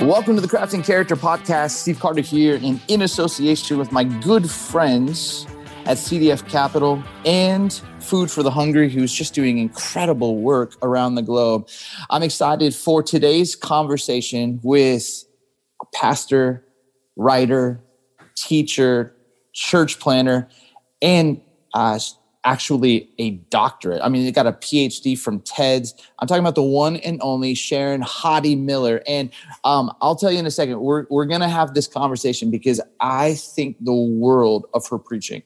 Welcome to the Crafting Character Podcast. Steve Carter here, and in association with my good friends at CDF Capital and Food for the Hungry, who's just doing incredible work around the globe. I'm excited for today's conversation with pastor, writer, teacher, church planter, and uh, actually a doctorate. I mean, they got a PhD from TEDS. I'm talking about the one and only Sharon Hodde Miller. And um, I'll tell you in a second, we're, we're going to have this conversation because I think the world of her preaching.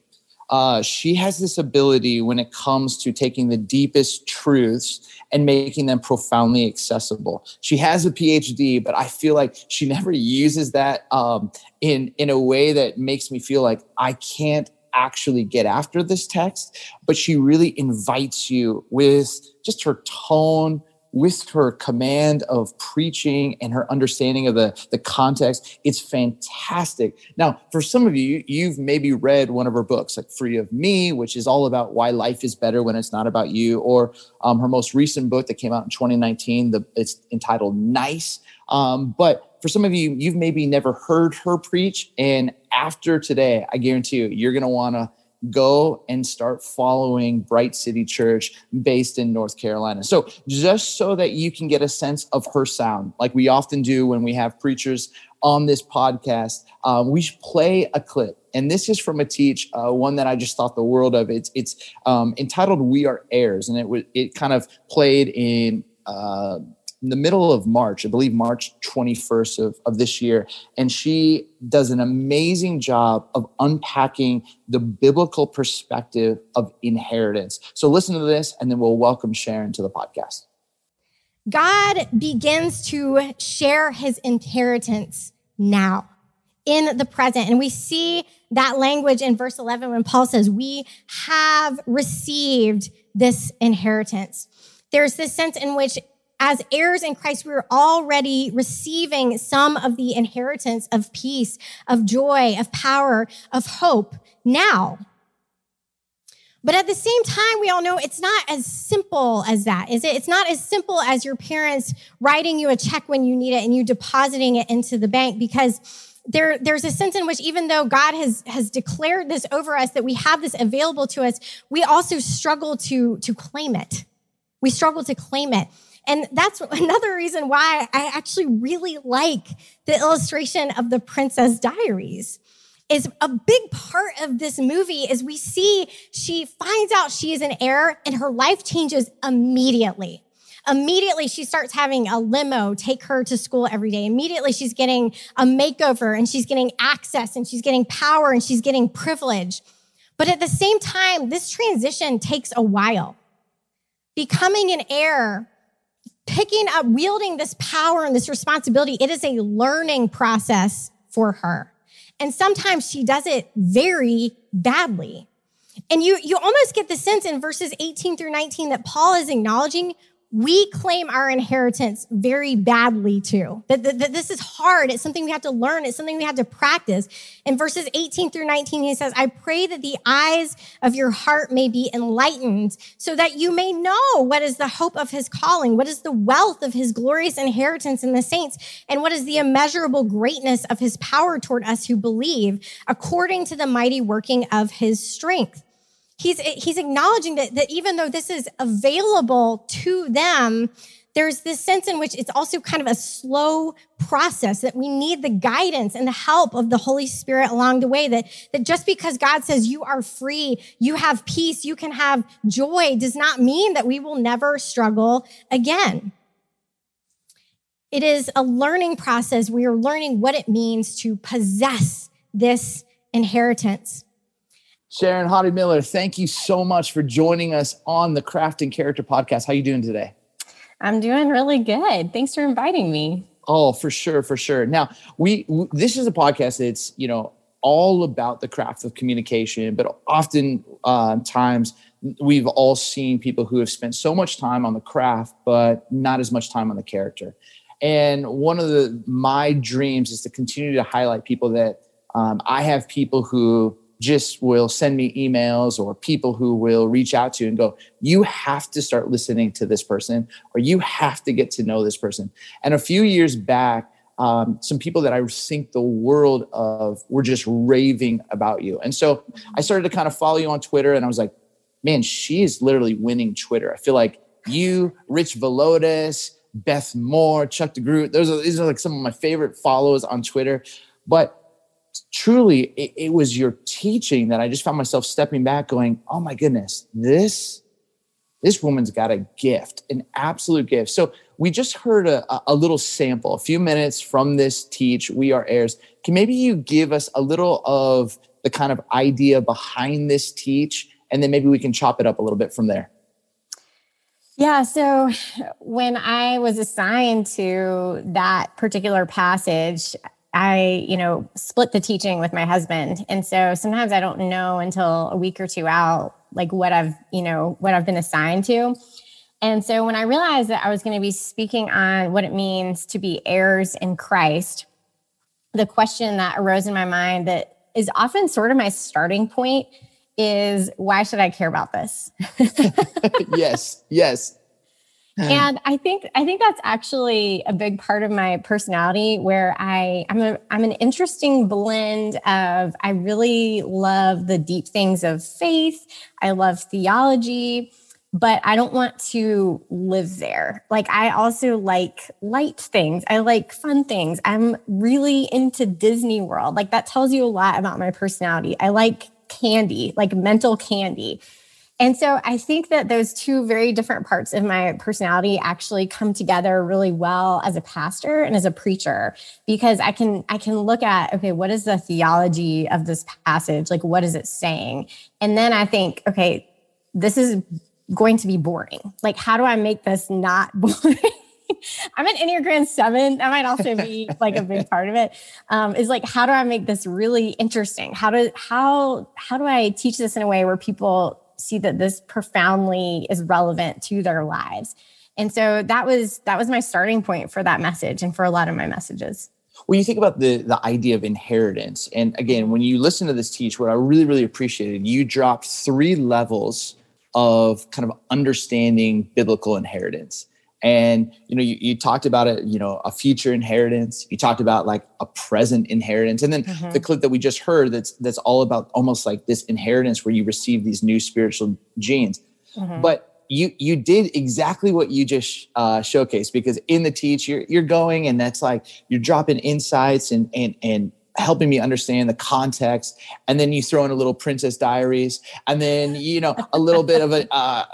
Uh, she has this ability when it comes to taking the deepest truths and making them profoundly accessible. She has a PhD, but I feel like she never uses that um, in in a way that makes me feel like I can't actually get after this text, but she really invites you with just her tone, with her command of preaching and her understanding of the, the context. It's fantastic. Now, for some of you, you've maybe read one of her books, like Free of Me, which is all about why life is better when it's not about you, or um, her most recent book that came out in 2019. The, it's entitled Nice. Um, but for some of you, you've maybe never heard her preach. And after today, I guarantee you, you're going to want to go and start following Bright City Church based in North Carolina. So, just so that you can get a sense of her sound, like we often do when we have preachers on this podcast, um, we should play a clip. And this is from a teach, uh, one that I just thought the world of. It's it's um, entitled "We Are Heirs," and it was it kind of played in. Uh, in the middle of March, I believe March 21st of, of this year. And she does an amazing job of unpacking the biblical perspective of inheritance. So listen to this, and then we'll welcome Sharon to the podcast. God begins to share his inheritance now in the present. And we see that language in verse 11 when Paul says, We have received this inheritance. There's this sense in which as heirs in Christ, we're already receiving some of the inheritance of peace, of joy, of power, of hope now. But at the same time, we all know it's not as simple as that, is it? It's not as simple as your parents writing you a check when you need it and you depositing it into the bank because there, there's a sense in which even though God has, has declared this over us, that we have this available to us, we also struggle to, to claim it. We struggle to claim it. And that's another reason why I actually really like the illustration of the Princess Diaries. Is a big part of this movie is we see she finds out she is an heir and her life changes immediately. Immediately, she starts having a limo take her to school every day. Immediately, she's getting a makeover and she's getting access and she's getting power and she's getting privilege. But at the same time, this transition takes a while. Becoming an heir picking up, wielding this power and this responsibility, it is a learning process for her. And sometimes she does it very badly. And you, you almost get the sense in verses 18 through 19 that Paul is acknowledging we claim our inheritance very badly too. That, that, that, this is hard. It's something we have to learn. It's something we have to practice. In verses 18 through 19, he says, I pray that the eyes of your heart may be enlightened so that you may know what is the hope of his calling, what is the wealth of his glorious inheritance in the saints, and what is the immeasurable greatness of his power toward us who believe according to the mighty working of his strength he's, he's acknowledging that, that even though this is available to them, there's this sense in which it's also kind of a slow process that we need the guidance and the help of the Holy Spirit along the way. That, that just because God says you are free, you have peace, you can have joy does not mean that we will never struggle again. It is a learning process. We are learning what it means to possess this inheritance. Sharon Hodde Miller, thank you so much for joining us on the Crafting Character podcast. How are you doing today? I'm doing really good. Thanks for inviting me. Oh, for sure, for sure. Now, we, we this is a podcast that's, you know, all about the craft of communication, but often uh, times we've all seen people who have spent so much time on the craft, but not as much time on the character. And one of the my dreams is to continue to highlight people that um, I have people who just will send me emails or people who will reach out to you and go, you have to start listening to this person or you have to get to know this person. And a few years back, um, some people that I think the world of were just raving about you. And so I started to kind of follow you on Twitter and I was like, man, she is literally winning Twitter. I feel like you, Rich Villodas, Beth Moore, Chuck DeGroat, those are these are like some of my favorite follows on Twitter. But truly it, it, was your teaching that I just found myself stepping back going, oh my goodness, this, this woman's got a gift, an absolute gift. So we just heard a, a little sample, a few minutes from this teach, We Are Heirs. Can maybe you give us a little of the kind of idea behind this teach, and then maybe we can chop it up a little bit from there. Yeah. So when I was assigned to that particular passage, I, you know, split the teaching with my husband. And so sometimes I don't know until a week or two out, like what I've, you know, what I've been assigned to. And so when I realized that I was going to be speaking on what it means to be heirs in Christ, the question that arose in my mind that is often sort of my starting point is why should I care about this? yes, yes. And I think I think that's actually a big part of my personality where I I'm a I'm an interesting blend of I really love the deep things of faith. I love theology, but I don't want to live there. Like I also like light things. I like fun things. I'm really into Disney World. Like that tells you a lot about my personality. I like candy, like mental candy. And so I think that those two very different parts of my personality actually come together really well as a pastor and as a preacher because I can I can look at okay what is the theology of this passage like what is it saying and then I think okay this is going to be boring like how do I make this not boring I'm an Enneagram seven. That might also be like a big part of it. Um, is like, how do I make this really interesting? How do how how do I teach this in a way where people see that this profoundly is relevant to their lives. And so that was that was my starting point for that message and for a lot of my messages. When you think about the the idea of inheritance, and again, when you listen to this teach, what I really really appreciated, you dropped three levels of kind of understanding biblical inheritance and you know you, you talked about it you know a future inheritance. You talked about like a present inheritance. And then mm-hmm. the clip that we just heard that's that's all about almost like this inheritance where you receive these new spiritual genes. Mm-hmm. but you you did exactly what you just uh, showcased because in the teach you're you're going and that's like you're dropping insights and and and helping me understand the context. And then you throw in a little princess diaries. And then you know a little bit of a uh,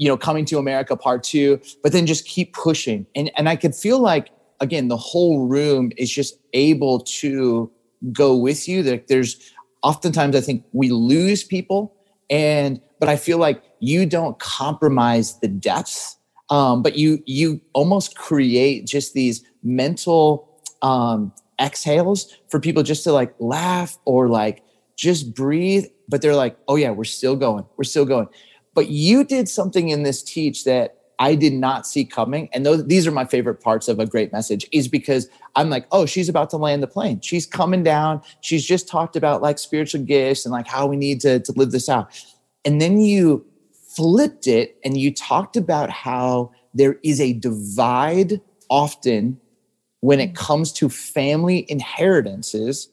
you know, coming to America part two, but then just keep pushing. And and I could feel like again, the whole room is just able to go with you. That there's oftentimes I think we lose people, and but I feel like you don't compromise the depths, um, but you you almost create just these mental um, exhales for people just to like laugh or like just breathe. But they're like, oh yeah, we're still going, we're still going. But you did something in this teach that I did not see coming. And those, these are my favorite parts of a great message is because I'm like, oh, she's about to land the plane. She's coming down. She's just talked about like spiritual gifts and like how we need to, to live this out. And then you flipped it and you talked about how there is a divide often when it mm. comes to family inheritances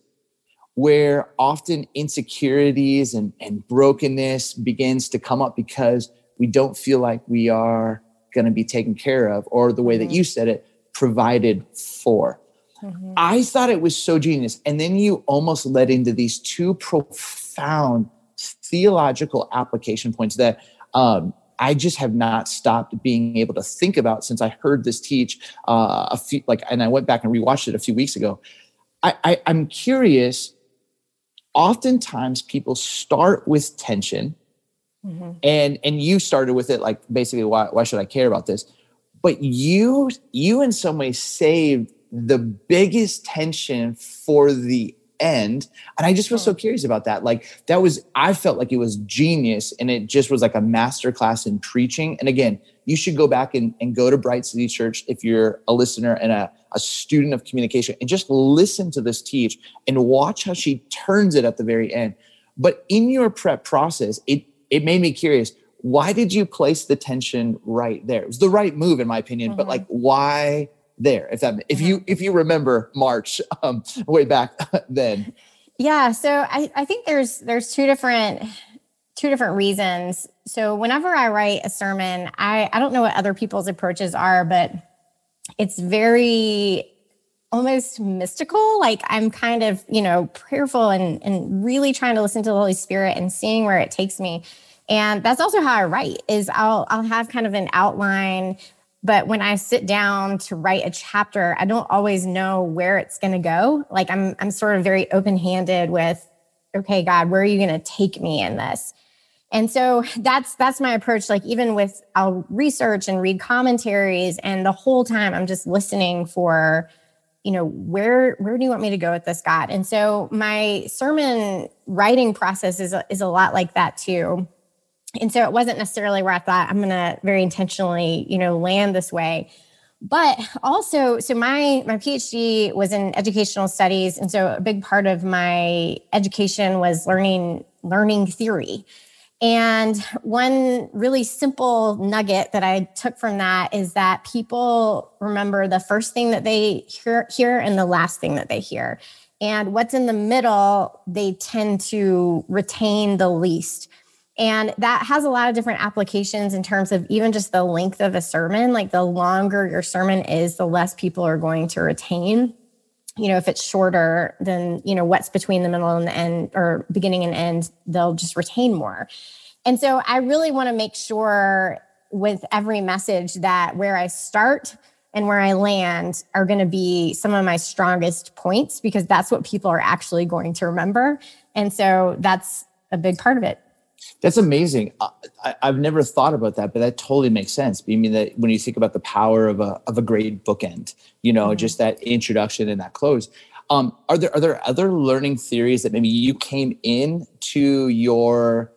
where often insecurities and, and brokenness begins to come up because we don't feel like we are going to be taken care of or the way mm-hmm. that you said it provided for mm-hmm. i thought it was so genius and then you almost led into these two profound theological application points that um, I just have not stopped being able to think about since I heard this teach uh, a few like, and I went back and rewatched it a few weeks ago. I, I, I'm curious oftentimes people start with tension mm-hmm. and and you started with it like basically why, why should i care about this but you you in some ways saved the biggest tension for the end. And i just was so curious about that. Like that was i felt like it was genius and it just was like a master class in preaching. And again you should go back and, and go to bright city church if you're a listener and a, a student of communication and just listen to this teach and watch how she turns it at the very end. But in your prep process it it made me curious why did you place the tension right there? It was the right move in my opinion mm-hmm. but like why there if that if you if you remember march um way back then. Yeah so i i think there's there's two different two different reasons. So whenever i write a sermon i i don't know what other people's approaches are but it's very almost mystical. Like i'm kind of you know prayerful and and really trying to listen to the holy spirit and seeing where it takes me. And that's also how i write is i'll i'll have kind of an outline but when I sit down to write a chapter, I don't always know where it's going to go. Like I'm I'm sort of very open-handed with okay, God, where are you going to take me in this? And so that's that's my approach like even with I'll research and read commentaries and the whole time I'm just listening for you know where where do you want me to go with this God? And so my sermon writing process is is a lot like that too and so it wasn't necessarily where I thought I'm going to very intentionally, you know, land this way. But also, so my my PhD was in educational studies, and so a big part of my education was learning learning theory. And one really simple nugget that I took from that is that people remember the first thing that they hear, hear and the last thing that they hear. And what's in the middle, they tend to retain the least. And that has a lot of different applications in terms of even just the length of a sermon. Like the longer your sermon is, the less people are going to retain. You know, if it's shorter, then, you know, what's between the middle and the end or beginning and end, they'll just retain more. And so I really want to make sure with every message that where I start and where I land are going to be some of my strongest points because that's what people are actually going to remember. And so that's a big part of it. That's amazing. I, have never thought about that, but that totally makes sense. I mean, that when you think about the power of a of a great bookend, you know, mm-hmm. just that introduction and that close. Um, are there are there other learning theories that maybe you came in to your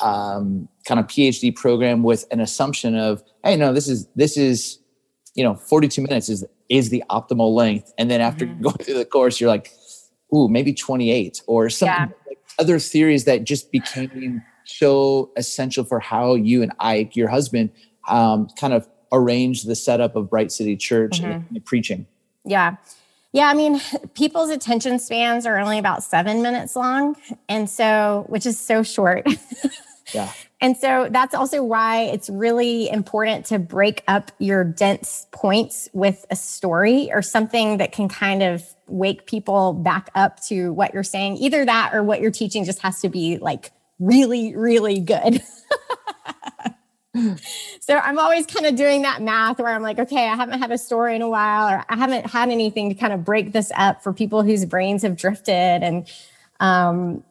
um, kind of PhD program with an assumption of, hey, no, this is this is you know, 42 minutes is is the optimal length, and then after mm-hmm. going through the course, you're like, ooh, maybe 28 or something. Yeah. Like other theories that just became so essential for how you and Ike, your husband, um, kind of arranged the setup of Bright City Church mm-hmm. and, and preaching. Yeah. Yeah, I mean, people's attention spans are only about seven minutes long. And so, which is so short. yeah. And so that's also why it's really important to break up your dense points with a story or something that can kind of wake people back up to what you're saying. Either that or what you're teaching just has to be like really, really good. so I'm always kind of doing that math where I'm like, okay, I haven't had a story in a while, or I haven't had anything to kind of break this up for people whose brains have drifted. And um,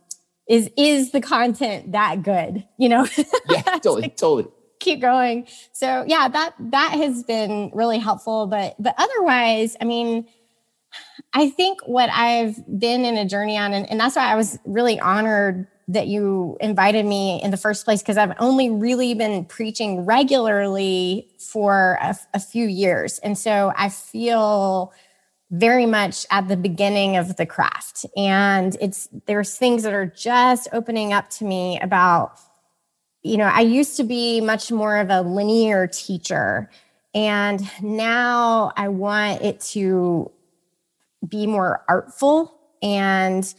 is is the content that good? You know? yeah, totally, totally. Keep going. So yeah, that that has been really helpful. But but otherwise, I mean, I think what I've been in a journey on, and, and that's why I was really honored that you invited me in the first place because I've only really been preaching regularly for a, a, few years. And so I feel very much at the beginning of the craft. And it's there's things that are just opening up to me about, you know, I used to be much more of a linear teacher. And now I want it to be more artful and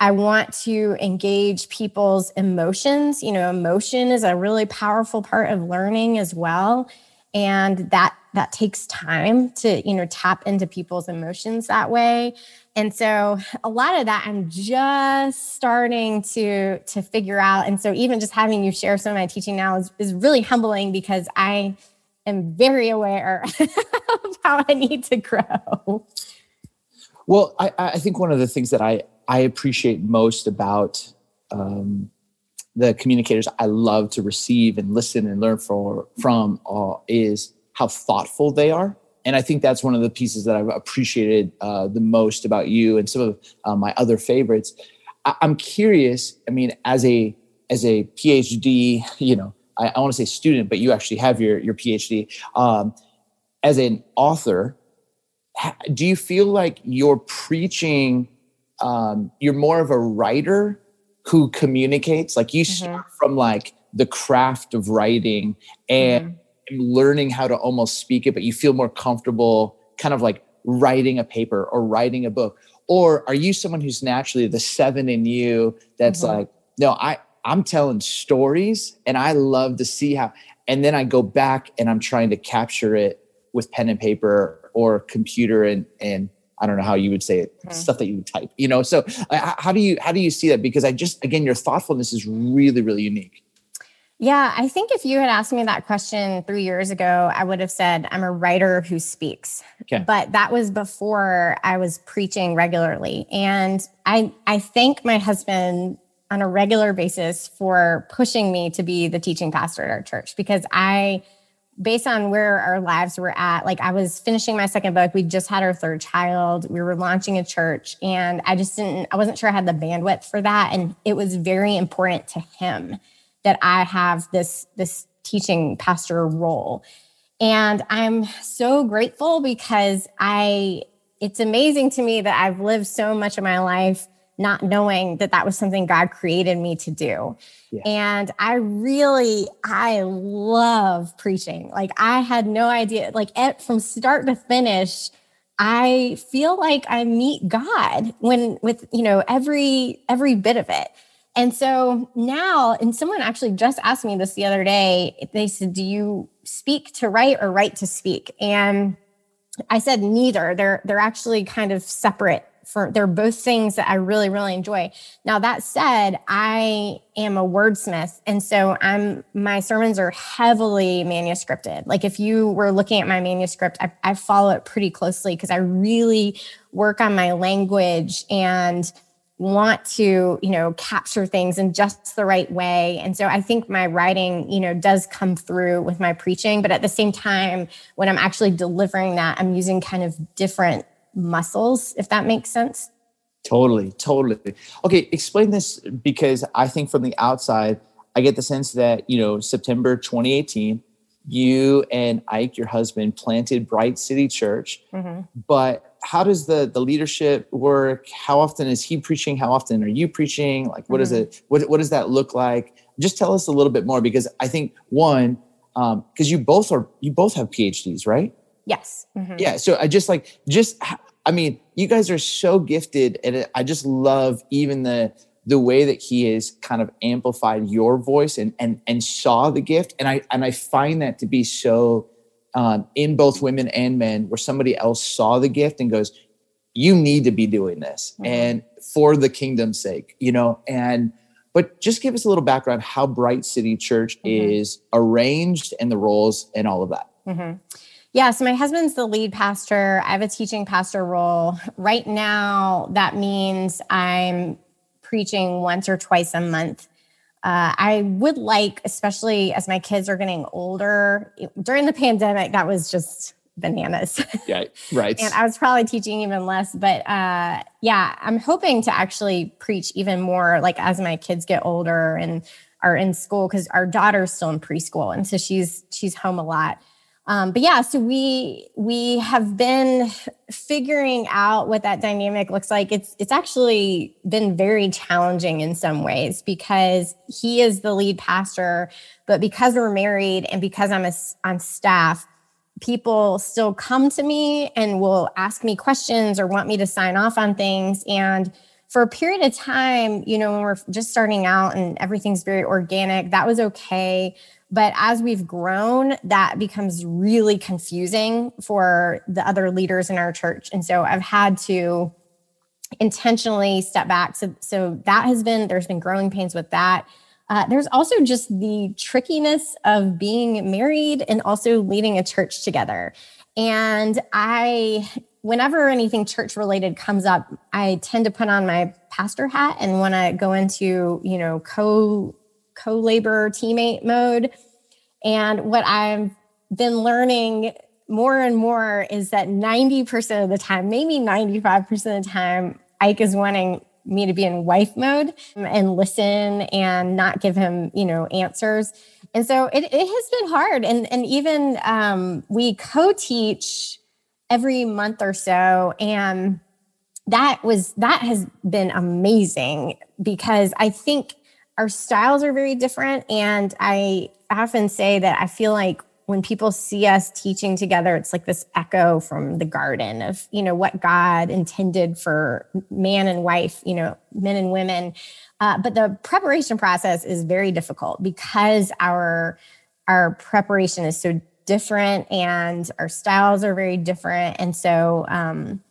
I want to engage people's emotions. You know, emotion is a really powerful part of learning as well. And that that takes time to, you know, tap into people's emotions that way. And so a lot of that I'm just starting to to figure out. And so even just having you share some of my teaching now is, is really humbling because I am very aware of how I need to grow. Well, I, I think one of the things that I I appreciate most about um, the communicators I love to receive and listen and learn for, from uh, is how thoughtful they are. And I think that's one of the pieces that I've appreciated uh, the most about you and some of uh, my other favorites. I- I'm curious. I mean, as a as a PhD, you know, I, I want to say student, but you actually have your your PhD. Um, as an author, do you feel like you're preaching? Um, you're more of a writer who communicates. Like you mm-hmm. start from like the craft of writing and mm-hmm. learning how to almost speak it, but you feel more comfortable, kind of like writing a paper or writing a book. Or are you someone who's naturally the seven in you that's mm-hmm. like, no, I I'm telling stories and I love to see how, and then I go back and I'm trying to capture it with pen and paper or computer and, and I don't know how you would say it, mm-hmm. stuff that you would type, you know? So uh, how do you, how do you see that? Because I just, again, your thoughtfulness is really, really unique. Yeah, I think if you had asked me that question three years ago, I would have said, I'm a writer who speaks. Okay. But that was before I was preaching regularly. And I, I thank my husband on a regular basis for pushing me to be the teaching pastor at our church because I, based on where our lives were at, like I was finishing my second book, we just had our third child, we were launching a church, and I just didn't, I wasn't sure I had the bandwidth for that. And it was very important to him that I have this, this teaching pastor role. And I'm so grateful because I, it's amazing to me that I've lived so much of my life not knowing that that was something God created me to do. Yeah. And I really, I love preaching. Like I had no idea, like at, from start to finish, I feel like I meet God when with, you know, every, every bit of it. And so now, and someone actually just asked me this the other day. They said, Do you speak to write or write to speak? And I said neither. They're they're actually kind of separate for they're both things that I really really enjoy. Now that said, I am a wordsmith and so I'm my sermons are heavily manuscripted. Like if you were looking at my manuscript, I, I follow it pretty closely because I really work on my language and want to you know capture things in just the right way and so i think my writing you know does come through with my preaching but at the same time when i'm actually delivering that i'm using kind of different muscles, if that makes sense. Totally, totally. Okay, explain this because I think from the outside, I get the sense that, you know, September 2018, you and Ike, your husband, planted Bright City Church. Mm-hmm. But how does the the leadership work? How often is he preaching? How often are you preaching? Like, what mm-hmm. is it? What what does that look like? Just tell us a little bit more because I think one, because um, you both are you both have PhDs, right? Yes. Mm-hmm. Yeah. So I just like just I mean, you guys are so gifted, and I just love even the the way that he has kind of amplified your voice and and and saw the gift. And I and I find that to be so um, in both women and men, where somebody else saw the gift and goes, "You need to be doing this," mm-hmm. and for the kingdom's sake, you know, and. But just give us a little background how Bright City Church mm-hmm. is arranged and the roles and all of that. Mm-hmm. Yeah, so my husband's the lead pastor. I have a teaching pastor role. Right now, that means I'm preaching once or twice a month. Uh, I would like, especially as my kids are getting older, during the pandemic, that was just bananas. Yeah, right. and I was probably teaching even less, but uh, yeah, I'm hoping to actually preach even more, like as my kids get older and are in school, because our daughter's still in preschool, and so she's she's home a lot. Um, but yeah, so we we have been figuring out what that dynamic looks like. It's it's actually been very challenging in some ways because he is the lead pastor, but because we're married and because I'm a, on staff, people still come to me and will ask me questions or want me to sign off on things and for a period of time, you know, when we're just starting out and everything's very organic, that was okay. But as we've grown, that becomes really confusing for the other leaders in our church. And so I've had to intentionally step back. So, so that has been, there's been growing pains with that. Uh, there's also just the trickiness of being married and also leading a church together. And I, whenever anything church related comes up, I tend to put on my pastor hat and want to go into, you know, co co-labor teammate mode. And what I've been learning more and more is that 90% of the time, maybe 95% of the time, Ike is wanting me to be in wife mode and listen and not give him, you know, answers. And so it, it has been hard. And, and even um, we co teach every month or so. And that was, that has been amazing because I think our styles are very different. And I often say that I feel like when people see us teaching together, it's like this echo from the garden of, you know, what God intended for man and wife, you know, men and women. Uh, but the preparation process is very difficult because our our preparation is so different and our styles are very different. And so um,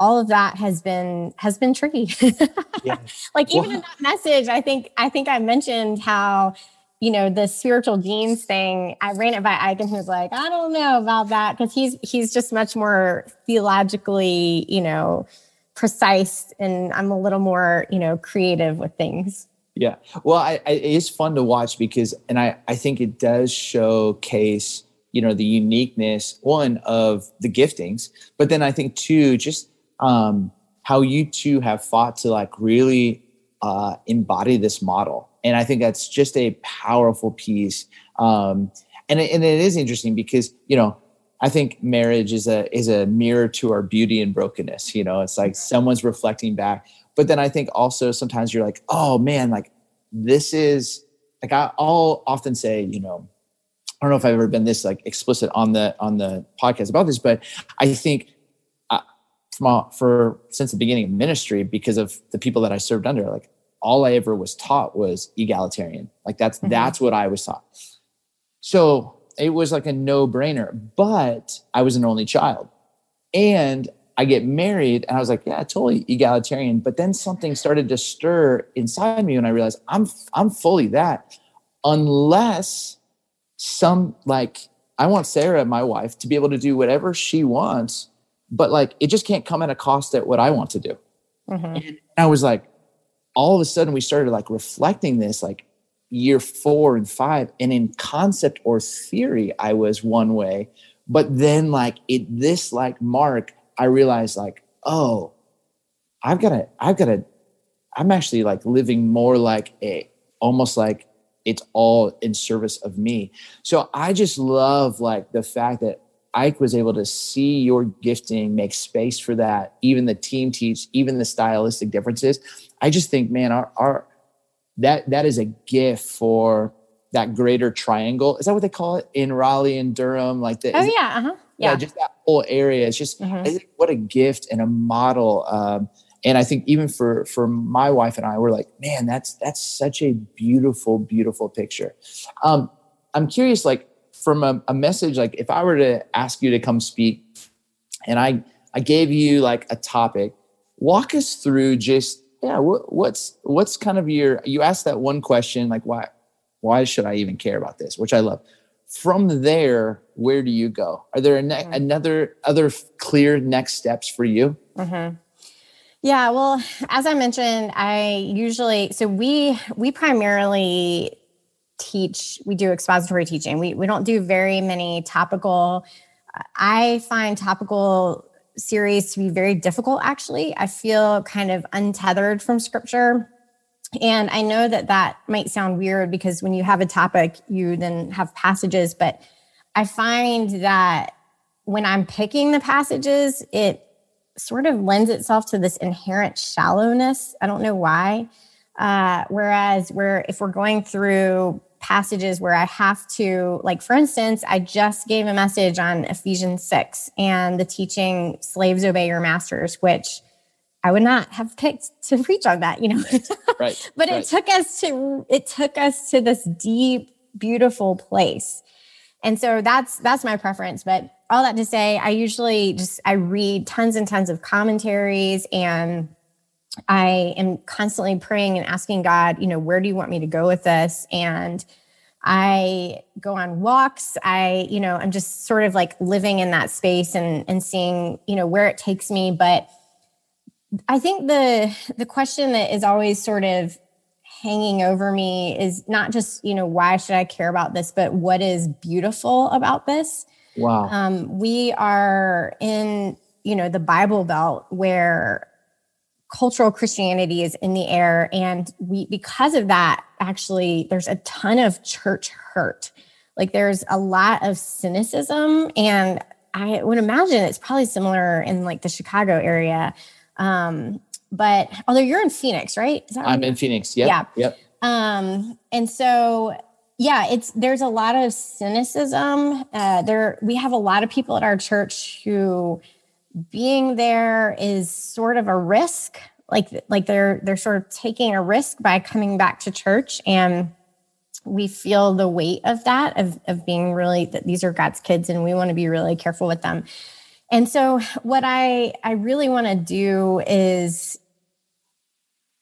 all of that has been has been tricky. yeah. Like even well, in that message, I think I think I mentioned how you know, the spiritual genes thing, I ran it by Ike and he was like, I don't know about that because he's he's just much more theologically, you know, precise and I'm a little more, you know, creative with things. Yeah. Well, I, I, it is fun to watch because, and I, I think it does showcase, you know, the uniqueness, one of the giftings, but then I think two, just um, how you two have fought to like really uh, embody this model and I think that's just a powerful piece. Um, and it, and it is interesting because you know I think marriage is a is a mirror to our beauty and brokenness. You know, it's like someone's reflecting back. But then I think also sometimes you're like, oh man, like this is like I'll often say, you know, I don't know if I've ever been this like explicit on the on the podcast about this, but I think from for since the beginning of ministry, because of the people that I served under, like all I ever was taught was egalitarian. Like that's mm-hmm. that's what I was taught. So it was like a no-brainer. But I was an only child. And I get married and I was like, yeah, totally egalitarian. But then something started to stir inside me and I realized I'm I'm fully that. Unless some like I want Sarah, my wife, to be able to do whatever she wants, but like it just can't come at a cost at what I want to do. Mm-hmm. And I was like, all of a sudden we started like reflecting this like year four and five and in concept or theory i was one way but then like it this like mark i realized like oh i've got to i've got to i'm actually like living more like a almost like it's all in service of me so i just love like the fact that Ike was able to see your gifting, make space for that, even the team teach, even the stylistic differences. I just think, man, our, our that that is a gift for that greater triangle. Is that what they call it in Raleigh and Durham? Like the oh yeah, uh-huh. yeah, yeah, just that whole area. It's just mm-hmm. what a gift and a model. Um, and I think even for for my wife and I, we're like, man, that's that's such a beautiful, beautiful picture. Um, I'm curious, like from a, a message, like if I were to ask you to come speak, and I I gave you like a topic, walk us through just yeah what, what's what's kind of your you asked that one question like why why should i even care about this which i love from there where do you go are there ne- mm-hmm. another other clear next steps for you mm-hmm. yeah well as i mentioned i usually so we we primarily teach we do expository teaching we, we don't do very many topical i find topical series to be very difficult, actually. I feel kind of untethered from scripture. And I know that that might sound weird because when you have a topic, you then have passages. But I find that when I'm picking the passages, it sort of lends itself to this inherent shallowness. I don't know why. Uh, whereas, where if we're going through passages where I have to, like, for instance, I just gave a message on Ephesians 6 and the teaching, slaves obey your masters, which I would not have picked to preach on that, you know. right. but right. it took us to it took us to this deep, beautiful place. And so that's that's my preference. But all that to say, I usually just I read tons and tons of commentaries and I am constantly praying and asking God, you know, where do you want me to go with this? And I go on walks. I, you know, I'm just sort of like living in that space and and seeing, you know, where it takes me. But I think the the question that is always sort of hanging over me is not just, you know, why should I care about this, but what is beautiful about this? Wow. Um, we are in, you know, the Bible Belt where cultural Christianity is in the air. And we, because of that, actually, there's a ton of church hurt. Like there's a lot of cynicism. And I would imagine it's probably similar in like the Chicago area. Um, but although you're in Phoenix, right? I'm in Phoenix. Yep. Yeah. Yep. Um, and so yeah, it's there's a lot of cynicism. Uh, there we have a lot of people at our church who being there is sort of a risk. Like like they're they're sort of taking a risk by coming back to church and we feel the weight of that of of being really that these are God's kids and we want to be really careful with them. And so what I I really want to do is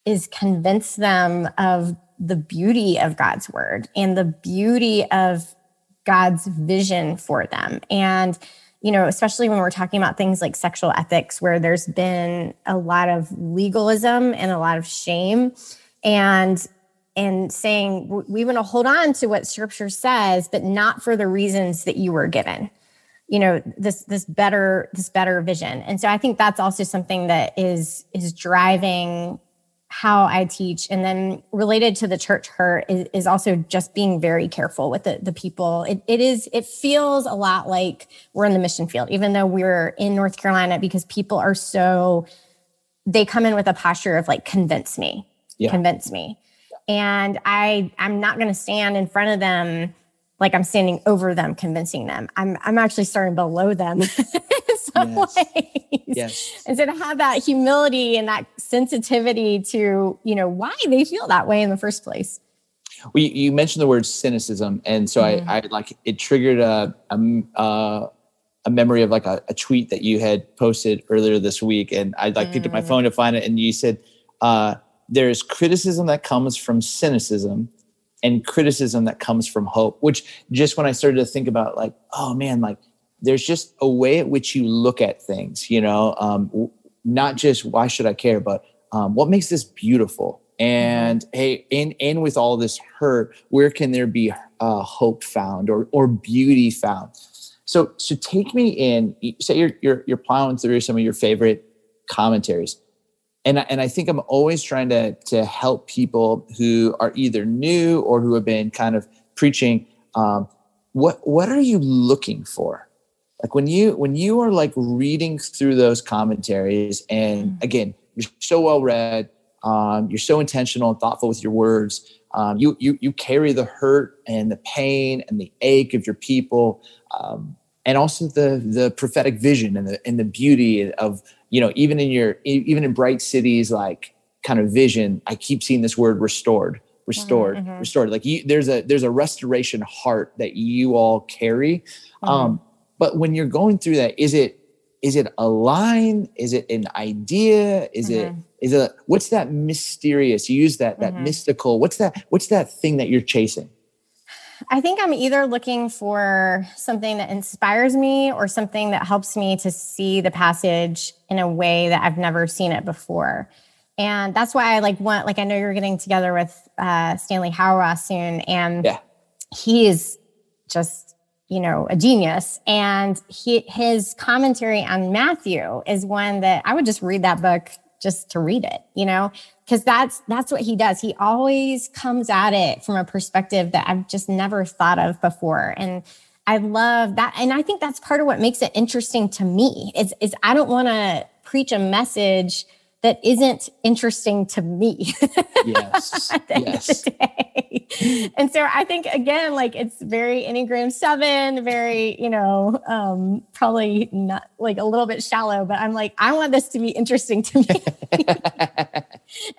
is convince them of the beauty of God's word and the beauty of God's vision for them. And, you know, especially when we're talking about things like sexual ethics, where there's been a lot of legalism and a lot of shame. And and saying we want to hold on to what scripture says but not for the reasons that you were given you know this this better this better vision and so i think that's also something that is is driving how I teach. And then related to the church hurt is, is also just being very careful with the, the people. It, it is, it feels a lot like we're in the mission field, even though we're in North Carolina, because people are so, they come in with a posture of like, convince me, yeah. convince me. And I, I'm not going to stand in front of them like I'm standing over them, convincing them. I'm I'm actually starting below them in some yes. ways. Yes. And so to have that humility and that sensitivity to, you know, why they feel that way in the first place. Well, you, you mentioned the word cynicism, and so mm-hmm. I, I like it triggered a a, a memory of like a, a, tweet that you had posted earlier this week, and I like mm. picked up my mm. phone to find it, and you said uh, there's criticism that comes from cynicism, and criticism that comes from hope which just when i started to think about like oh man like there's just a way at which you look at things you know um, not just why should i care but um, what makes this beautiful? And mm-hmm. hey in in with all this hurt where can there be uh, hope found or or beauty found? So so take me in say you're you're, you're plowing through some of your favorite commentaries and and I think I'm always trying to to help people who are either new or who have been kind of preaching. Um, what what are you looking for? Like when you when you are like reading through those commentaries, and mm. again, you're so well read, um, you're so intentional and thoughtful with your words. Um, you you you carry the hurt and the pain and the ache of your people, um, and also the the prophetic vision and the and the beauty of you know even in your even in bright cities like kind of vision i keep seeing this word restored restored mm-hmm. restored like you, there's a there's a restoration heart that you all carry mm-hmm. um but when you're going through that is it is it a line is it an idea is mm-hmm. it is it what's that mysterious you use that that mm-hmm. mystical what's that what's that thing that you're chasing I think I'm either looking for something that inspires me or something that helps me to see the passage in a way that I've never seen it before. And that's why I like want, like, I know you're getting together with uh, Stanley Hauerwas soon, and yeah. he is just, you know, a genius. And he, his commentary on Matthew is one that I would just read that book just to read it, you know, because that's that's what he does. He always comes at it from a perspective that I've just never thought of before. And I love that. And I think that's part of what makes it interesting to me is, is I don't want to preach a message that isn't interesting to me. Yes. yes. and so I think again, like it's very Enneagram seven, very, you know, um, probably not like a little bit shallow, but I'm like, I want this to be interesting to me.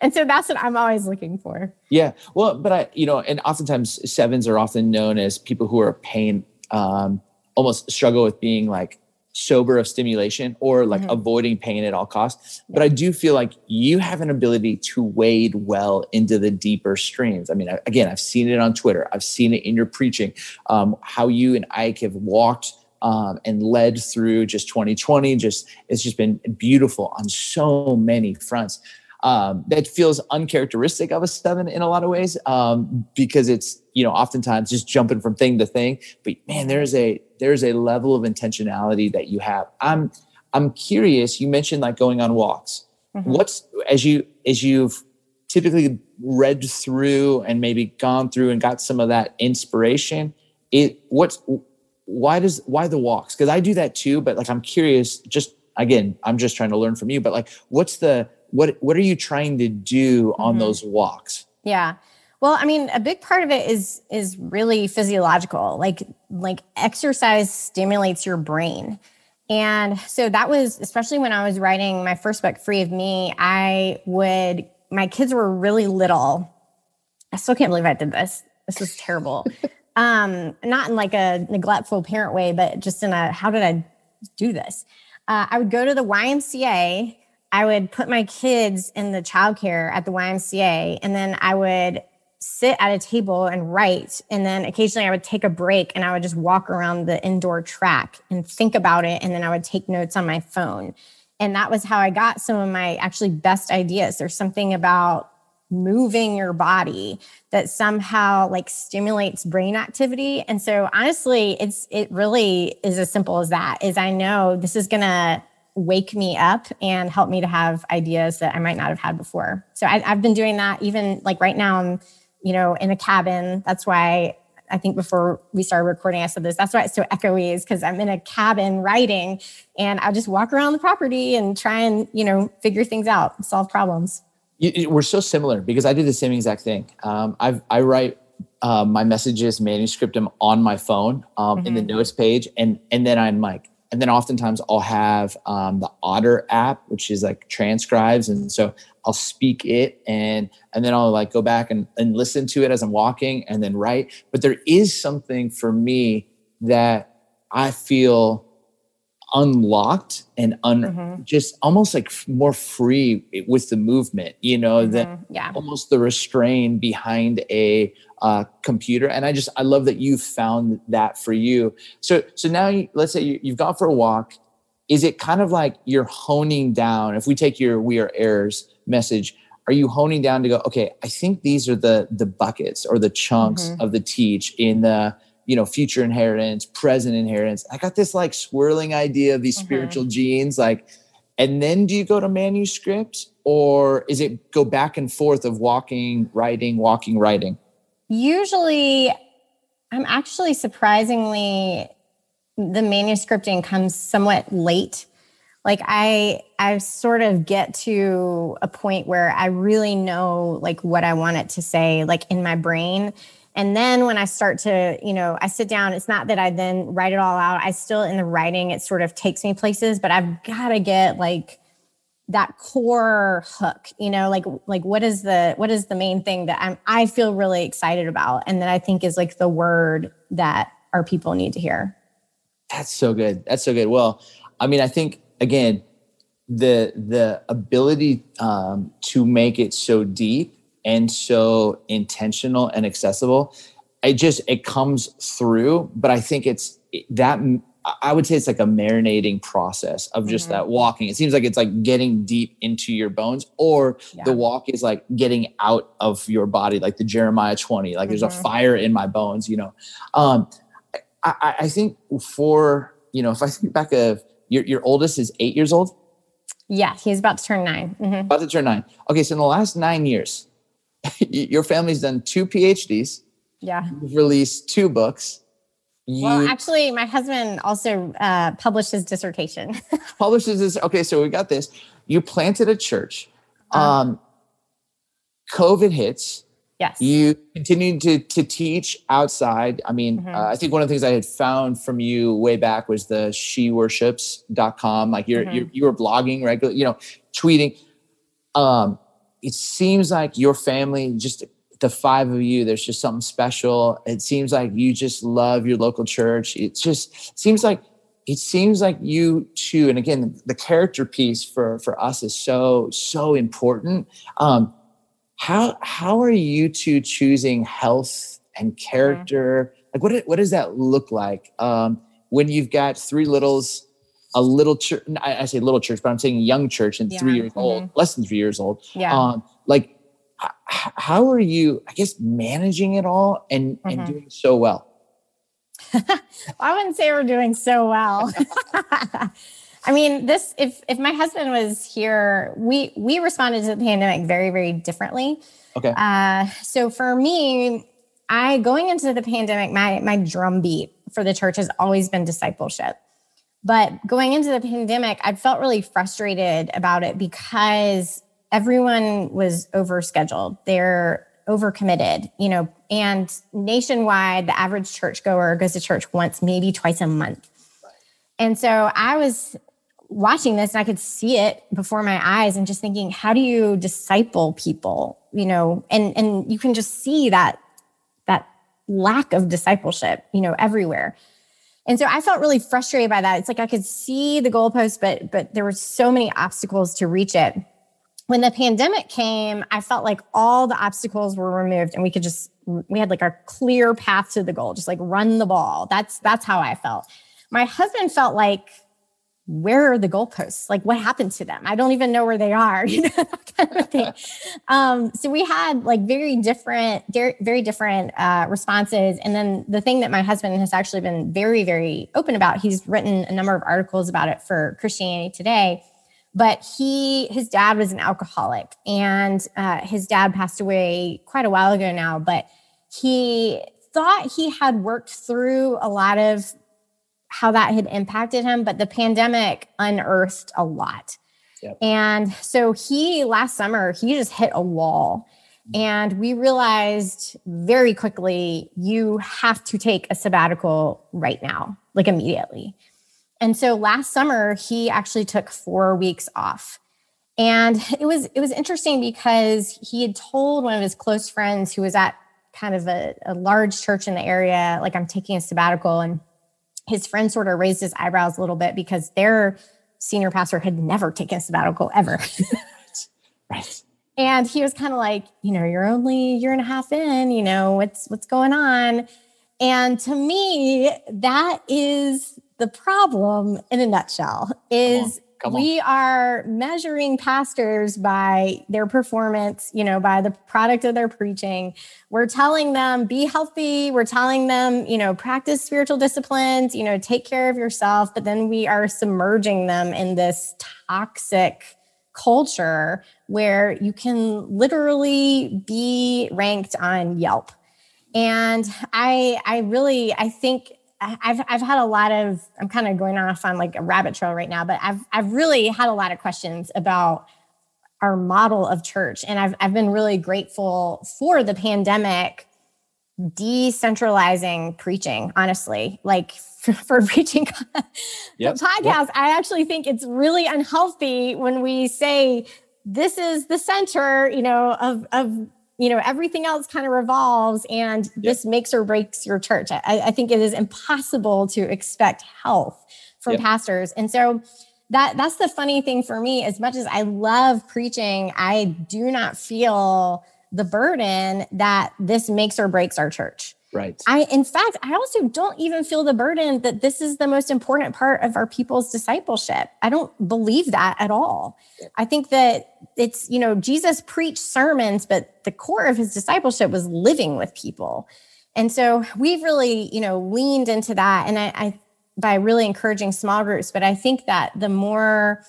and so that's what I'm always looking for. Yeah. Well, but I, you know, and oftentimes sevens are often known as people who are pain, um, almost struggle with being like sober of stimulation or like mm-hmm. avoiding pain at all costs. But I do feel like you have an ability to wade well into the deeper streams. I mean, again, I've seen it on Twitter, I've seen it in your preaching, um, how you and Ike have walked. Um, and led through just 2020 just it's just been beautiful on so many fronts um, that feels uncharacteristic of a seven in a lot of ways um, because it's you know oftentimes just jumping from thing to thing. But man, there's a there's a level of intentionality that you have. I'm I'm curious. You mentioned like going on walks. Mm-hmm. What's as you as you've typically read through and maybe gone through and got some of that inspiration. It what's why does why the walks? Because I do that too, but like I'm curious. Just again, I'm just trying to learn from you. But like, what's the what what are you trying to do on mm-hmm. those walks? Yeah. Well, I mean, a big part of it is is really physiological. Like like exercise stimulates your brain. And so that was especially when I was writing my first book Free of Me, I would my kids were really little. I still can't believe I did this. This is terrible. um, not in like a neglectful parent way, but just in a how did I do this? Uh, I would go to the YMCA I would put my kids in the childcare at the YMCA, and then I would sit at a table and write. And then occasionally I would take a break and I would just walk around the indoor track and think about it. And then I would take notes on my phone. And that was how I got some of my actually best ideas. There's something about moving your body that somehow like stimulates brain activity and so honestly it's it really is as simple as that is i know this is going to wake me up and help me to have ideas that I might not have had before. So I, have been doing that even like right now. I'm, you know, in a cabin. That's why I think before we started recording, I said this. That's why it's so echoey is because I'm in a cabin writing, and I just walk around the property and try and you know figure things out, solve problems. You, we're so similar because I do the same exact thing. Um, i I write uh, my messages, manuscript them on my phone um, mm-hmm. in the mm-hmm. notes page, and and then I'm like, and then oftentimes I'll have um, the Otter app, which is like transcribes, and so I'll speak it, and and then I'll like go back and, and listen to it as I'm walking, and then write. But there is something for me that I feel unlocked and un mm-hmm. just almost like more free with the movement you know mm-hmm. than yeah. almost the restraint behind a uh, computer and i just i love that you found that for you so so now you, let's say you, you've gone for a walk is it kind of like you're honing down if we take your we are heirs message are you honing down to go okay i think these are the the buckets or the chunks mm-hmm. of the teach in the you know, future inheritance, present inheritance. I got this like swirling idea of these mm-hmm. spiritual genes, like, and then do you go to manuscript or is it go back and forth of walking, writing, walking, writing? Usually, I'm actually surprisingly, the manuscripting comes somewhat late. Like I, I sort of get to a point where I really know like what I want it to say, like in my brain and then when I start to, you know, I sit down, it's not that I then write it all out. I still in the writing, it sort of takes me places, but I've got to get like that core hook, you know, like like what is the what is the main thing that I'm I feel really excited about and that I think is like the word that our people need to hear. That's so good. That's so good. Well, I mean, I think again, the the ability um, to make it so deep and so intentional and accessible it just it comes through but i think it's that i would say it's like a marinating process of just mm-hmm. that walking it seems like it's like getting deep into your bones or yeah. the walk is like getting out of your body like the jeremiah 20 like mm-hmm. there's a mm-hmm. fire in my bones you know um i i think for you know if i think back of your, your oldest is eight years old yeah he's about to turn 9 mm-hmm. about to turn nine okay so in the last nine years your family's done two PhDs. Yeah. You've released two books. You well, actually, my husband also uh, published his dissertation. publishes this. Okay, so we got this. You planted a church. Uh-huh. Um, COVID hits. Yes. You continued to to teach outside. I mean, mm-hmm. uh, I think one of the things I had found from you way back was the sheworships.com. Like you're, mm-hmm. you're you were blogging regularly, you know, tweeting. Um, it seems like your family, just the five of you, there's just something special. It seems like you just love your local church. It just seems like it seems like you too. And again, the character piece for for us is so so important. Um, how how are you two choosing health and character? Mm-hmm. Like what what does that look like um, when you've got three littles? A little church. I, I, say little church, but I'm saying young church and yeah. three years mm-hmm. old, less than three years old. Yeah. Um, like, h- how are you? I guess managing it all and mm-hmm. and doing so well. I wouldn't say we're doing so well. I mean, this if if my husband was here, we we responded to the pandemic very very differently. Okay. Uh, so for me, I going into the pandemic, my my drumbeat for the church has always been discipleship. But going into the pandemic, I felt really frustrated about it because everyone was overscheduled. They're overcommitted, you know, and nationwide, the average churchgoer goes to church once, maybe twice a month. And so I was watching this and I could see it before my eyes and just thinking, how do you disciple people? You know, and and you can just see that that lack of discipleship, you know, everywhere. And so I felt really frustrated by that. It's like I could see the goalpost, but but there were so many obstacles to reach it. When the pandemic came, I felt like all the obstacles were removed and we could just we had like a clear path to the goal, just like run the ball. That's that's how I felt. My husband felt like where are the goalposts? Like what happened to them? I don't even know where they are, you know, that kind of thing. Um, so we had like very different, very different uh, responses. And then the thing that my husband has actually been very, very open about, he's written a number of articles about it for Christianity Today. But he, his dad was an alcoholic, and uh, his dad passed away quite a while ago now. But he thought he had worked through a lot of how that had impacted him, but the pandemic unearthed a lot. Yep. And so he last summer, he just hit a wall. Mm-hmm. And we realized very quickly you have to take a sabbatical right now, like immediately. And so last summer, he actually took four weeks off. And it was it was interesting because he had told one of his close friends who was at kind of a, a large church in the area, like I'm taking a sabbatical. And his friend sort of raised his eyebrows a little bit because their senior pastor had never taken a sabbatical ever. right. And he was kind of like, you know, you're only a year and a half in, you know, what's what's going on? And to me, that is the problem in a nutshell is we are measuring pastors by their performance, you know, by the product of their preaching. We're telling them be healthy. We're telling them, you know, practice spiritual disciplines, you know, take care of yourself. But then we are submerging them in this toxic culture where you can literally be ranked on Yelp. And I I really I think I've I've had a lot of I'm kind of going off on like a rabbit trail right now, but I've I've really had a lot of questions about our model of church, and I've I've been really grateful for the pandemic decentralizing preaching. Honestly, like for, for preaching yep. the podcast, yep. I actually think it's really unhealthy when we say this is the center, you know, of of you know everything else kind of revolves and yep. this makes or breaks your church I, I, think it is impossible to expect health from yep. pastors and so that that's the funny thing for me as much as i love preaching i do not feel the burden that this makes or breaks our church Right. I, in fact, I also don't even feel the burden that this is the most important part of our people's discipleship. I don't believe that at all. I think that it's, you know, Jesus preached sermons, but the core of his discipleship was living with people. And so we've really, you know, leaned into that. And I, I by really encouraging small groups, but I think that the more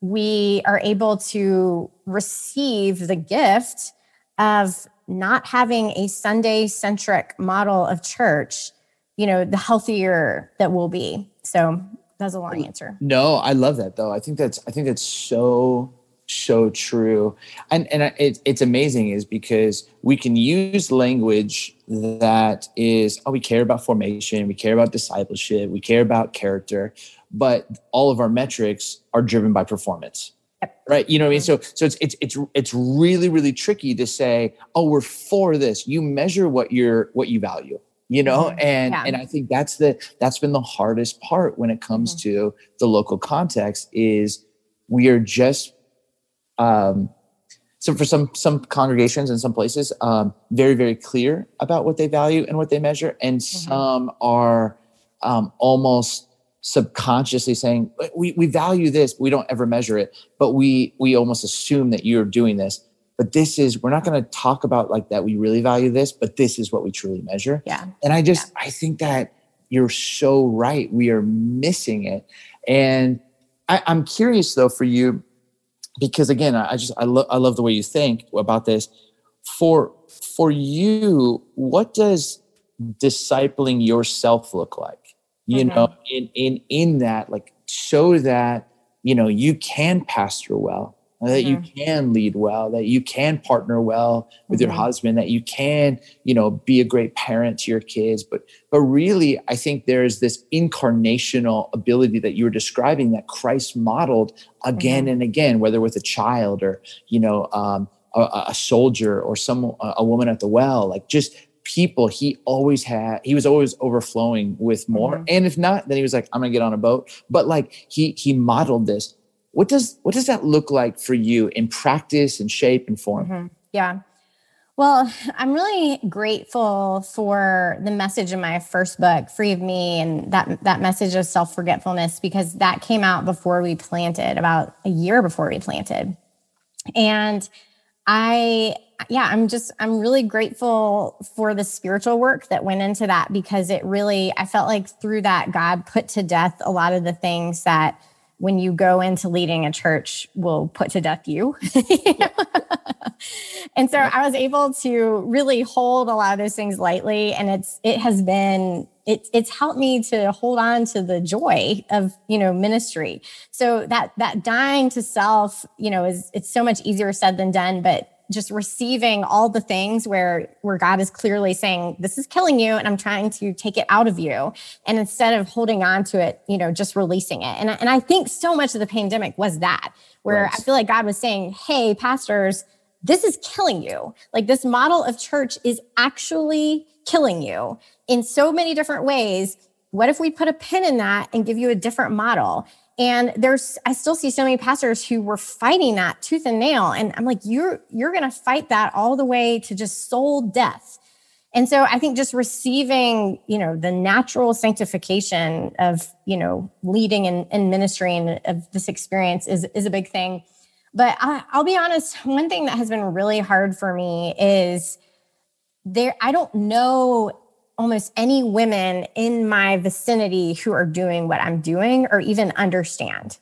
we are able to receive the gift of not having a Sunday centric model of church, you know, the healthier that we'll be. So that's a long answer. No, I love that though. I think that's I think that's so so true. And and it, it's amazing is because we can use language that is oh we care about formation, we care about discipleship, we care about character, but all of our metrics are driven by performance. Right. You know what I mean? So so it's it's it's it's really, really tricky to say, oh, we're for this. You measure what you're what you value, you know? Mm-hmm. And yeah. and I think that's the that's been the hardest part when it comes mm-hmm. to the local context is we are just um so for some some congregations and some places, um, very, very clear about what they value and what they measure, and mm-hmm. some are um almost subconsciously saying we, we value this but we don't ever measure it but we we almost assume that you're doing this. But this is we're not going to talk about like that we really value this but this is what we truly measure. Yeah. And i just yeah. i think that you're so right. We are missing it. And I, i'm curious though for you because again i just I, lo- I love the way you think about this. For for you what does discipling yourself look like you Mhm. know in in in that like so that you know you can pastor well that you can lead well that you can partner well with your Mhm. husband that you can you know be a great parent to your kids but but really i think there's this incarnational ability that you were describing that christ modeled again Mhm. and again whether with a child or you know um, a, a soldier or some a woman at the well like just people he always had he was always overflowing with more Mhm. and if not then he was like i'm gonna get on a boat but like he he modeled this what does what does that look like for you in practice and shape and form Mhm. Yeah. Well, I'm really grateful for the message in my first book, Free of Me, and that that message of self forgetfulness because that came out before we planted, about a year before we planted, and I yeah, I'm just I'm really grateful for the spiritual work that went into that because it really I felt like through that God put to death a lot of the things that when you go into leading a church will put to death you. and so I was able to really hold a lot of those things lightly and it's it has been it, it's helped me to hold on to the joy of you know ministry. So that that dying to self you know is it's so much easier said than done but just receiving all the things where where God is clearly saying this is killing you and I'm trying to take it out of you. And instead of holding on to it you know just releasing it. And and I think so much of the pandemic was that where Right. I feel like God was saying hey pastors this is killing you. Like this model of church is actually killing you in so many different ways. What if we put a pin in that and give you a different model and there's i still see so many pastors who were fighting that tooth and nail. And i'm like you're you're to fight that all the way to just soul death. And so i think just receiving you know the natural sanctification of you know leading and, and ministry and of this experience is is a big thing. But I, i'll be honest one thing that has been really hard for me is there i don't know almost any women in my vicinity who are doing what I'm doing or even understand.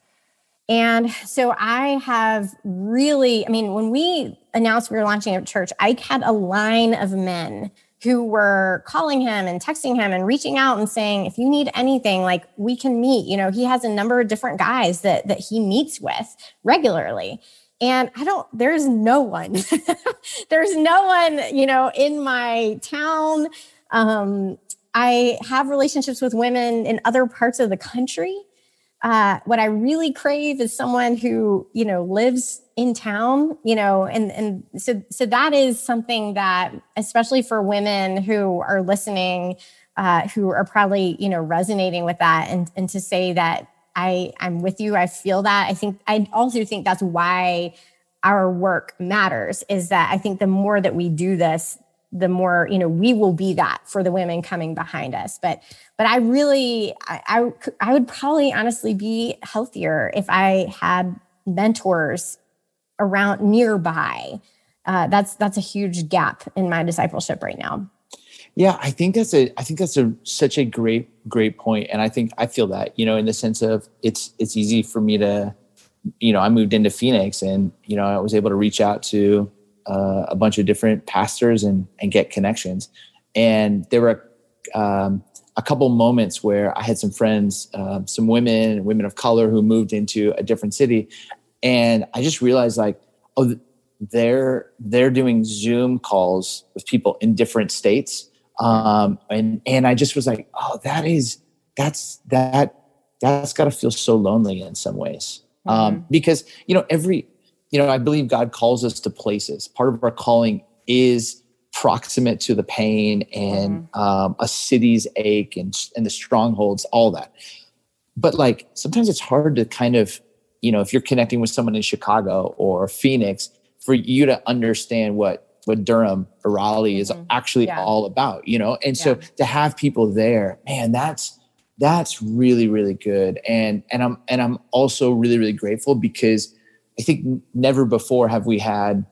And so I have really, I mean, when we announced we were launching a church, I had a line of men who were calling him and texting him and reaching out and saying, if you need anything, like we can meet. You know, he has a number of different guys that that he meets with regularly. And I don't, there's no one, there's no one, you know, in my town um, I have relationships with women in other parts of the country. Uh, what I really crave is someone who, you know, lives in town, you know, and and so so that is something that, especially for women who are listening, uh, who are probably, you know, resonating with that, and and to say that I I'm with you, I feel that. I think I also think that's why our work matters. Is that I think the more that we do this, the more you know we will be that for the women coming behind us. But but i really I, I i would probably honestly be healthier if i had mentors around nearby. Uh, that's that's a huge gap in my discipleship right now. Yeah, I think that's a I think that's a such a great great point, and I think I feel that you know in the sense of it's it's easy for me to you know I moved into Phoenix and you know I was able to reach out to uh, a bunch of different pastors and and get connections, and there were um, a couple moments where I had some friends, um, some women, women of color who moved into a different city, and I just realized like oh they're they're doing Zoom calls with people in different states. Um and and i just was like oh that is that's that that's got to feel so lonely in some ways. Um because you know every you know i believe god calls us to places part of our calling is proximate to the pain and um, a city's ache and and the strongholds all that but like sometimes it's hard to kind of you know if you're connecting with someone in chicago or phoenix for you to understand what what Durham or Raleigh is Mhm. actually Yeah. all about, you know? And so to have people there, man, that's that's really really good and and i'm and i'm also really really grateful because i think never before have we had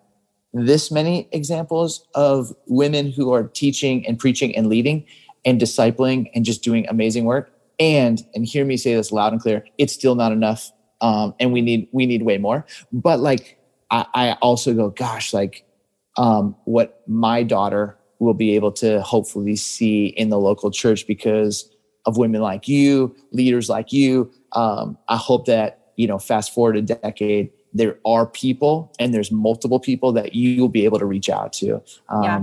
this many examples of women who are teaching and preaching and leading and discipling and just doing amazing work and and hear me say this loud and clear it's still not enough um and we need we need way more but like i, I also go gosh like um what my daughter will be able to hopefully see in the local church because of women like you, leaders like you. Um, I hope that, you know, fast forward a decade, there are people and there's multiple people that you will be able to reach out to. Um, yeah.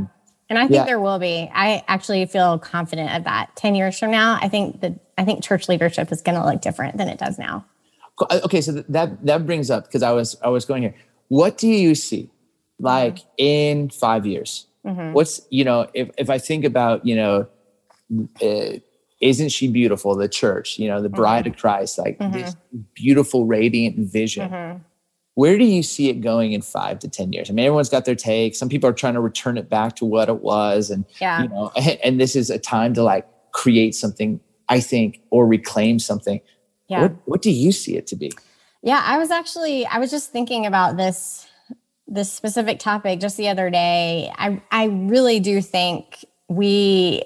And I think yeah. there will be. I actually feel confident of that. 10 years from now, I think that I think church leadership is going to look different than it does now. Uh, okay, so that that brings up because I was I was going here. What do you see like mm-hmm. in 5 years? Mm-hmm. What's, you know, if if I think about, you know, uh, isn't she beautiful the church you know the bride mm-hmm. of christ like mm-hmm. this beautiful radiant vision mm-hmm. Where do you see it going in five to ten years i mean everyone's got their take some people are trying to return it back to what it was and yeah. you know and, this is a time to like create something i think or reclaim something yeah. what, what do you see it to be yeah i was actually i was just thinking about this this specific topic just the other day i i really do think we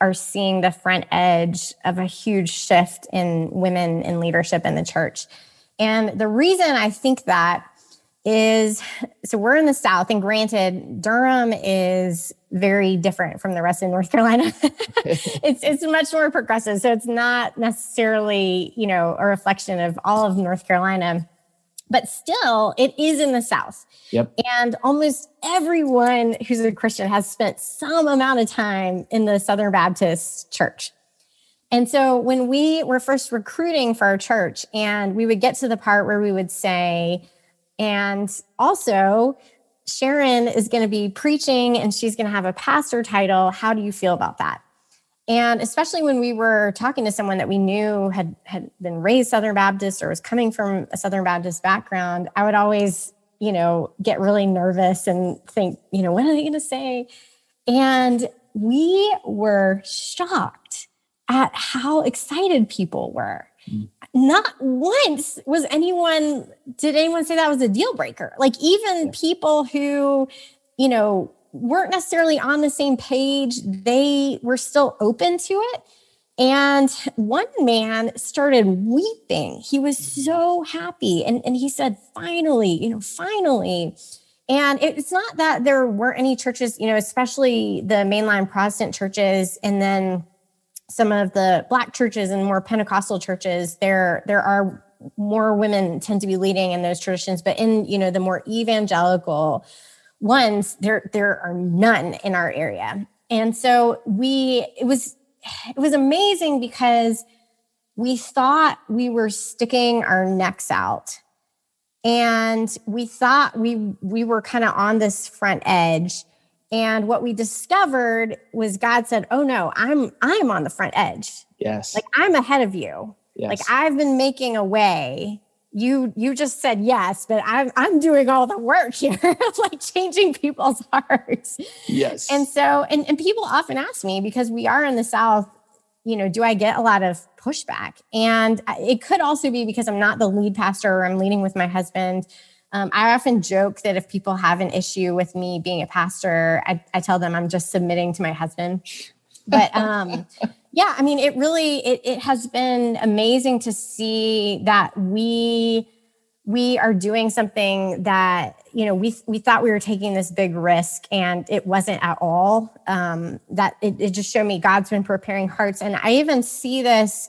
are seeing the front edge of a huge shift in women in leadership in the church. And the reason I think that is so we're in the South, and granted, Durham is very different from the rest of North Carolina. it's it's much more progressive. So it's not necessarily, you know, a reflection of all of North Carolina but still it is in the south yep and almost everyone who's a christian has spent some amount of time in the southern baptist church and so when we were first recruiting for our church and we would get to the part where we would say and also sharon is going to be preaching and she's going to have a pastor title how do you feel about that and especially when we were talking to someone that we knew had had been raised Southern Baptist or was coming from a Southern Baptist background, I would always, you know, get really nervous and think, you know, what are they going to say? And we were shocked at how excited people were. Mm. Not once was anyone, did anyone say that was a deal breaker? Like even people who, you know, weren't necessarily on the same page, they were still open to it. And one man started weeping. He was so happy. And, and he said, finally, you know, finally. And it's not that there weren't any churches, you know, especially the mainline Protestant churches, and then some of the black churches and more Pentecostal churches, there, there are more women tend to be leading in those traditions. But in, you know, the more evangelical, ones there there are none in our area and so we it was it was amazing because we thought we were sticking our necks out and we thought we we were kind of on this front edge and what we discovered was god said oh no i'm i'm on the front edge. Yes. Like i'm ahead of you. Yes. like i've been making a way. You you just said yes but i'm i'm doing all the work here like changing people's hearts. Yes. And so and, and people often ask me because we are in the south you know do i get a lot of pushback? And it could also be because i'm not the lead pastor or i'm leading with my husband um, i often joke that if people have an issue with me being a pastor i, I tell them i'm just submitting to my husband. But um yeah i mean it really it, it has been amazing to see that we we are doing something that you know we we thought we were taking this big risk and it wasn't at all. Um, that it, it just showed me god's been preparing hearts. And i even see this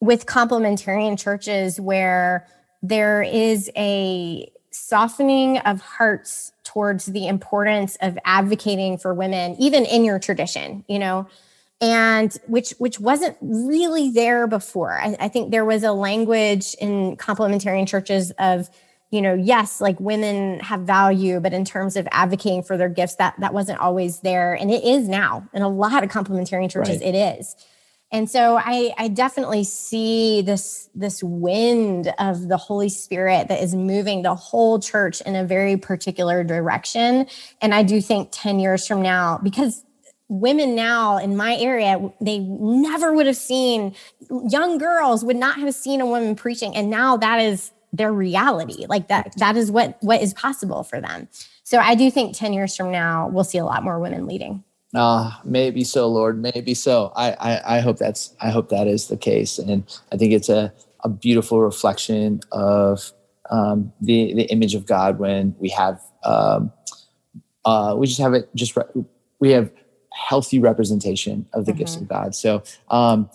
with complementarian churches where there is a softening of hearts towards the importance of advocating for women even in your tradition you know and which which wasn't really there before. I, I, think there was a language in complementarian churches of, you know, yes, like women have value, but in terms of advocating for their gifts, that that wasn't always there, and it is now. In a lot of complementarian churches, right. it is. And so I, I definitely see this this wind of the Holy Spirit that is moving the whole church in a very particular direction. And I do think 10 years from now, because women now in my area, they never would have seen young girls would not have seen a woman preaching. And now that is their reality. Like that, that is what what is possible for them. So I do think 10 years from now, we'll see a lot more women leading. Ah, uh, maybe so, Lord. Maybe so. I, I I hope that's I hope that is the case. And I think it's a, a beautiful reflection of um, the the image of God when we have um, uh, we just have it just re- we have healthy representation of the mm-hmm. gifts of God. So, um,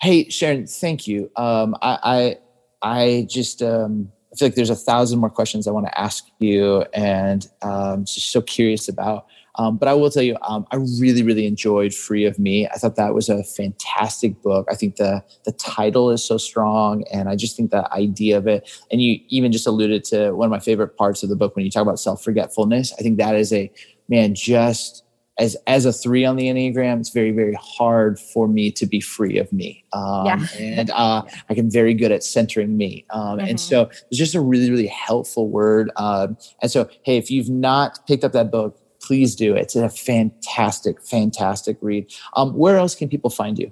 hey, Sharon, thank you. Um, I, I, I just um, I feel like there's a thousand more questions I want to ask you, and um, just so curious about. Um, but I will tell you, um, I really, really enjoyed "Free of Me." I thought that was a fantastic book. I think the the title is so strong, and I just think the idea of it. And you even just alluded to one of my favorite parts of the book when you talk about self forgetfulness. I think that is a man just as as a three on the enneagram it's very very hard for me to be free of me um, yeah. and uh, i can very good at centering me um, mm-hmm. and so it's just a really really helpful word um, and so hey if you've not picked up that book please do it's a fantastic fantastic read um, where else can people find you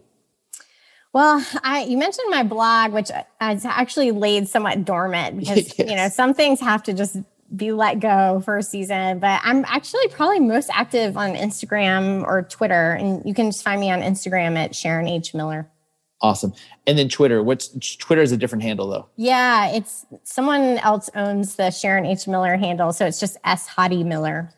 well, I you mentioned my blog, which has actually laid somewhat dormant because yes. you know some things have to just be let go for a season. But I'm actually probably most active on Instagram or Twitter. And you can just find me on Instagram at Sharon H. Miller. Awesome. And then Twitter. What's Twitter is a different handle though. Yeah, it's someone else owns the Sharon H. Miller handle. So it's just S Hodde Miller.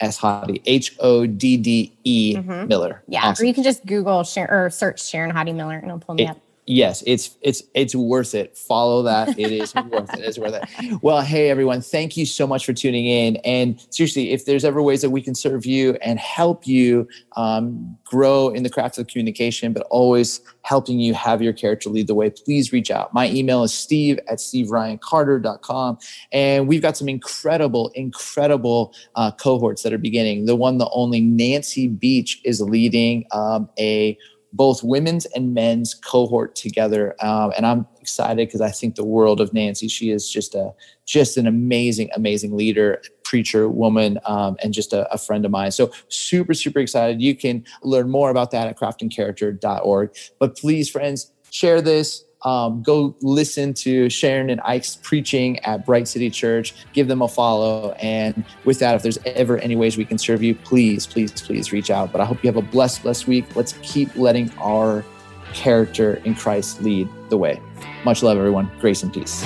S Hodde, H O D D E mm-hmm. Miller. Yeah. Awesome. Or you can just Google or search Sharon Hodde Miller and it'll pull me it, up yes it's it's it's worth it. Follow that. It is worth it. It's worth it. Well hey everyone thank you so much for tuning in. And seriously if there's ever ways that we can serve you and help you um, grow in the craft of communication but always helping you have your character lead the way please reach out. My email is steve at steveryancarter.com and we've got some incredible incredible uh, cohorts that are beginning. The one the only nancy beach is leading um, a both women's and men's cohort together, um, and I'm excited because I think the world of Nancy. She is just a just an amazing, amazing leader, preacher, woman, um, and just a, a, friend of mine. So super, super excited. You can learn more about that at craftingcharacter.org. But please, friends, share this um, go listen to Sharon and Ike's preaching at Bright City Church. Give them a follow. And with that, if there's ever any ways we can serve you, please, please, please reach out. But I hope you have a blessed, blessed week. Let's keep letting our character in Christ lead the way. Much love, everyone. Grace and peace.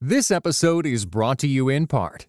This episode is brought to you in part